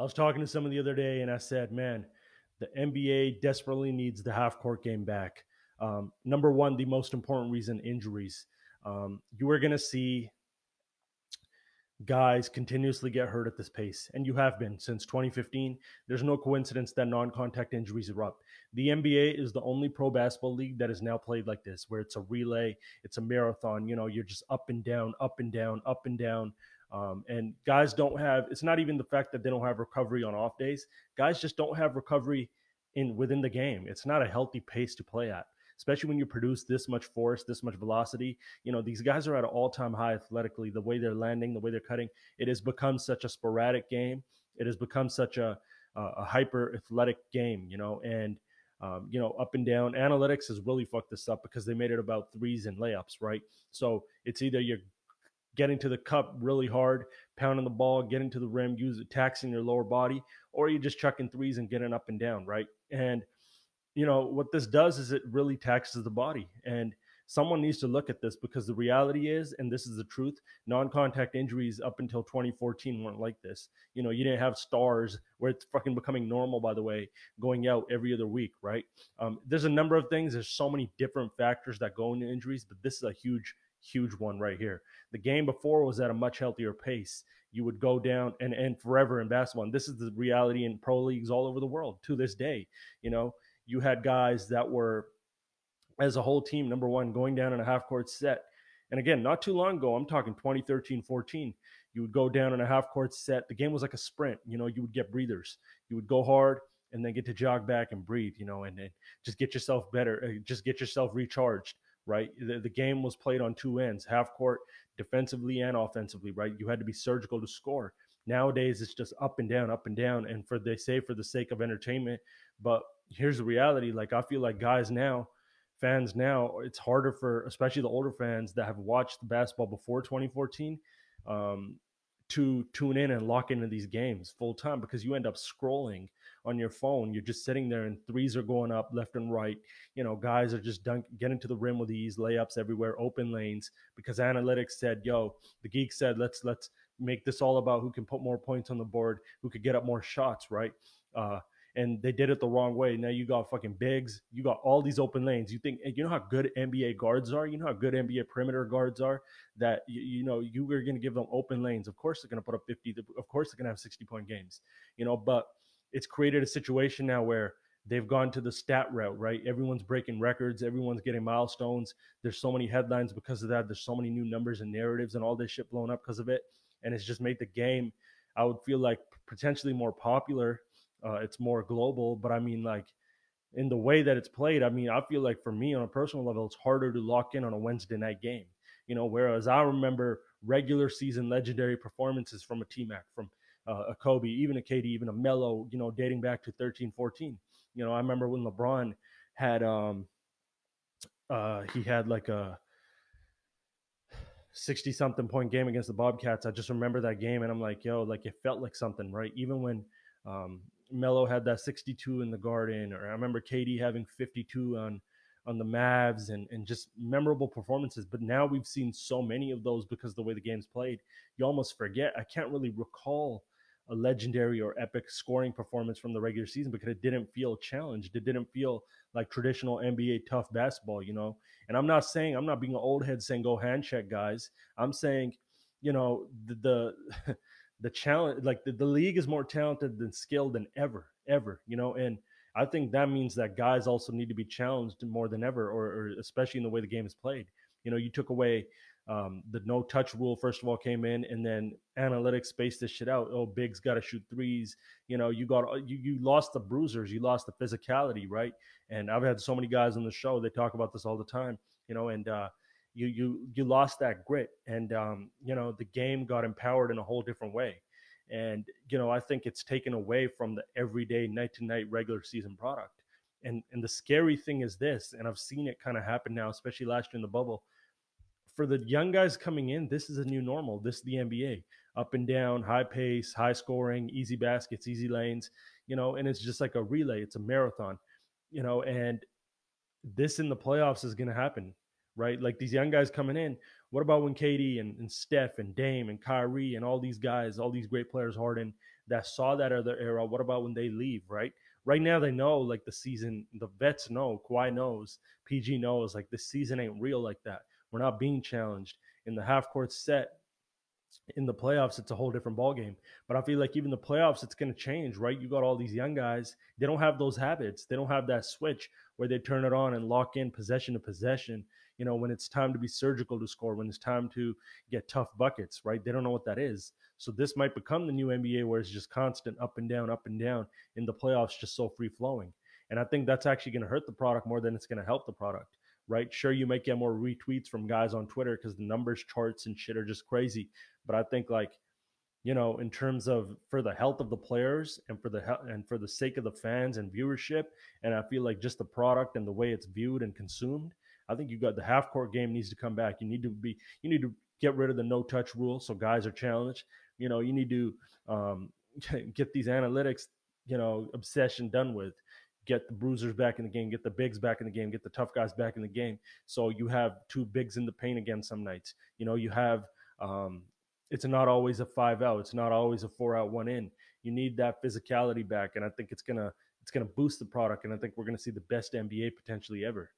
I was talking to someone the other day and I said, man, the NBA desperately needs the half court game back. Um, number one, the most important reason injuries. Um, you are going to see guys continuously get hurt at this pace, and you have been since 2015. There's no coincidence that non contact injuries erupt. The NBA is the only pro basketball league that is now played like this, where it's a relay, it's a marathon. You know, you're just up and down, up and down, up and down. Um, and guys don't have. It's not even the fact that they don't have recovery on off days. Guys just don't have recovery in within the game. It's not a healthy pace to play at especially when you produce this much force, this much velocity. You know, these guys are at an all time high athletically. The way they're landing, the way they're cutting, it has become such a sporadic game. It has become such a, a hyper athletic game, you know, and, um, you know, up and down. Analytics has really fucked this up because they made it about threes and layups, right? So it's either you're getting to the cup really hard, pounding the ball, getting to the rim, use taxing your lower body, or you're just chucking threes and getting up and down, right? And you know what this does is it really taxes the body and someone needs to look at this because the reality is and this is the truth non-contact injuries up until 2014 weren't like this. You know you didn't have stars where it's fucking becoming normal by the way going out every other week right? Um, there's a number of things. There's so many different factors that go into injuries but this is a huge huge one right here. The game before was at a much healthier pace. You would go down and and forever in basketball and this is the reality in pro leagues all over the world to this day. You know you had guys that were, as a whole team, number one, going down in a half court set. And again, not too long ago, I'm talking 2013, 14, you would go down in a half court set. The game was like a sprint. You know, you would get breathers. You would go hard and then get to jog back and breathe, you know, and then just get yourself better, uh, just get yourself recharged, right? The, the game was played on two ends, half court, defensively and offensively, right? You had to be surgical to score. Nowadays, it's just up and down, up and down. And for they say for the sake of entertainment, but here's the reality. Like I feel like guys now, fans now, it's harder for especially the older fans that have watched basketball before 2014 um, to tune in and lock into these games full time because you end up scrolling on your phone. You're just sitting there and threes are going up left and right. You know, guys are just dunk, getting to the rim with these layups everywhere, open lanes because analytics said, "Yo," the geek said, "Let's let's make this all about who can put more points on the board, who could get up more shots." Right. Uh, and they did it the wrong way. Now you got fucking bigs, you got all these open lanes. You think you know how good NBA guards are, you know how good NBA perimeter guards are. That you, you know you were going to give them open lanes. Of course they're going to put up fifty. Of course they're going to have sixty point games. You know, but it's created a situation now where they've gone to the stat route, right? Everyone's breaking records, everyone's getting milestones. There's so many headlines because of that. There's so many new numbers and narratives and all this shit blown up because of it, and it's just made the game. I would feel like potentially more popular uh, it's more global. But I mean, like in the way that it's played, I mean, I feel like for me on a personal level, it's harder to lock in on a Wednesday night game. You know, whereas I remember regular season legendary performances from a T Mac, from uh, a Kobe, even a KD, even a Melo, you know, dating back to 13, 14. You know, I remember when LeBron had, um, uh, he had like a 60 something point game against the Bobcats. I just remember that game and I'm like, yo, like it felt like something, right? Even when, um, Melo had that 62 in the Garden, or I remember KD having 52 on on the Mavs, and and just memorable performances. But now we've seen so many of those because of the way the game's played, you almost forget. I can't really recall a legendary or epic scoring performance from the regular season because it didn't feel challenged. It didn't feel like traditional NBA tough basketball, you know. And I'm not saying I'm not being an old head saying go hand check guys. I'm saying, you know, the, the the challenge like the, the league is more talented than skilled than ever ever you know and i think that means that guys also need to be challenged more than ever or, or especially in the way the game is played. You know you took away um, the no touch rule first of all came in and then analytics spaced this shit out. Oh big's got to shoot threes. You know you got you, you lost the bruisers you lost the physicality right? And i've had so many guys on the show they talk about this all the time you know and uh you you you lost that grit and um, you know the game got empowered in a whole different way. And you know i think it's taken away from the everyday night to night regular season product. And and the scary thing is this and i've seen it kind of happen now especially last year in the bubble. For the young guys coming in this is a new normal. This is the nba up and down high pace high scoring easy baskets easy lanes you know and it's just like a relay. It's a marathon you know and this in the playoffs is going to happen right? Like these young guys coming in. What about when KD and, and Steph and Dame and Kyrie and all these guys, all these great players, Harden, that saw that other era, what about when they leave, right? Right now, they know like the season, the vets know, Kawhi knows, PG knows, like this season ain't real like that. We're not being challenged in the half court set in the playoffs, it's a whole different ballgame. But I feel like even the playoffs, it's going to change, right? You got all these young guys. They don't have those habits. They don't have that switch where they turn it on and lock in possession to possession. You know, when it's time to be surgical to score, when it's time to get tough buckets, right? They don't know what that is. So this might become the new NBA where it's just constant up and down, up and down in the playoffs, just so free flowing. And I think that's actually going to hurt the product more than it's going to help the product right? Sure, you might get more retweets from guys on Twitter because the numbers, charts, and shit are just crazy. But I think like, you know, in terms of for the health of the players and for the and for the sake of the fans and viewership, and I feel like just the product and the way it's viewed and consumed, I think you got the half court game needs to come back. You need to be you need to get rid of the no touch rule so guys are challenged. You know, you need to um, get these analytics, you know, obsession done with get the bruisers back in the game, get the bigs back in the game, get the tough guys back in the game. So you have two bigs in the paint again some nights. You know, you have um, it's not always a five out, it's not always a four out, one in. You need that physicality back, and I think it's gonna it's gonna boost the product, and I think we're gonna see the best NBA potentially ever.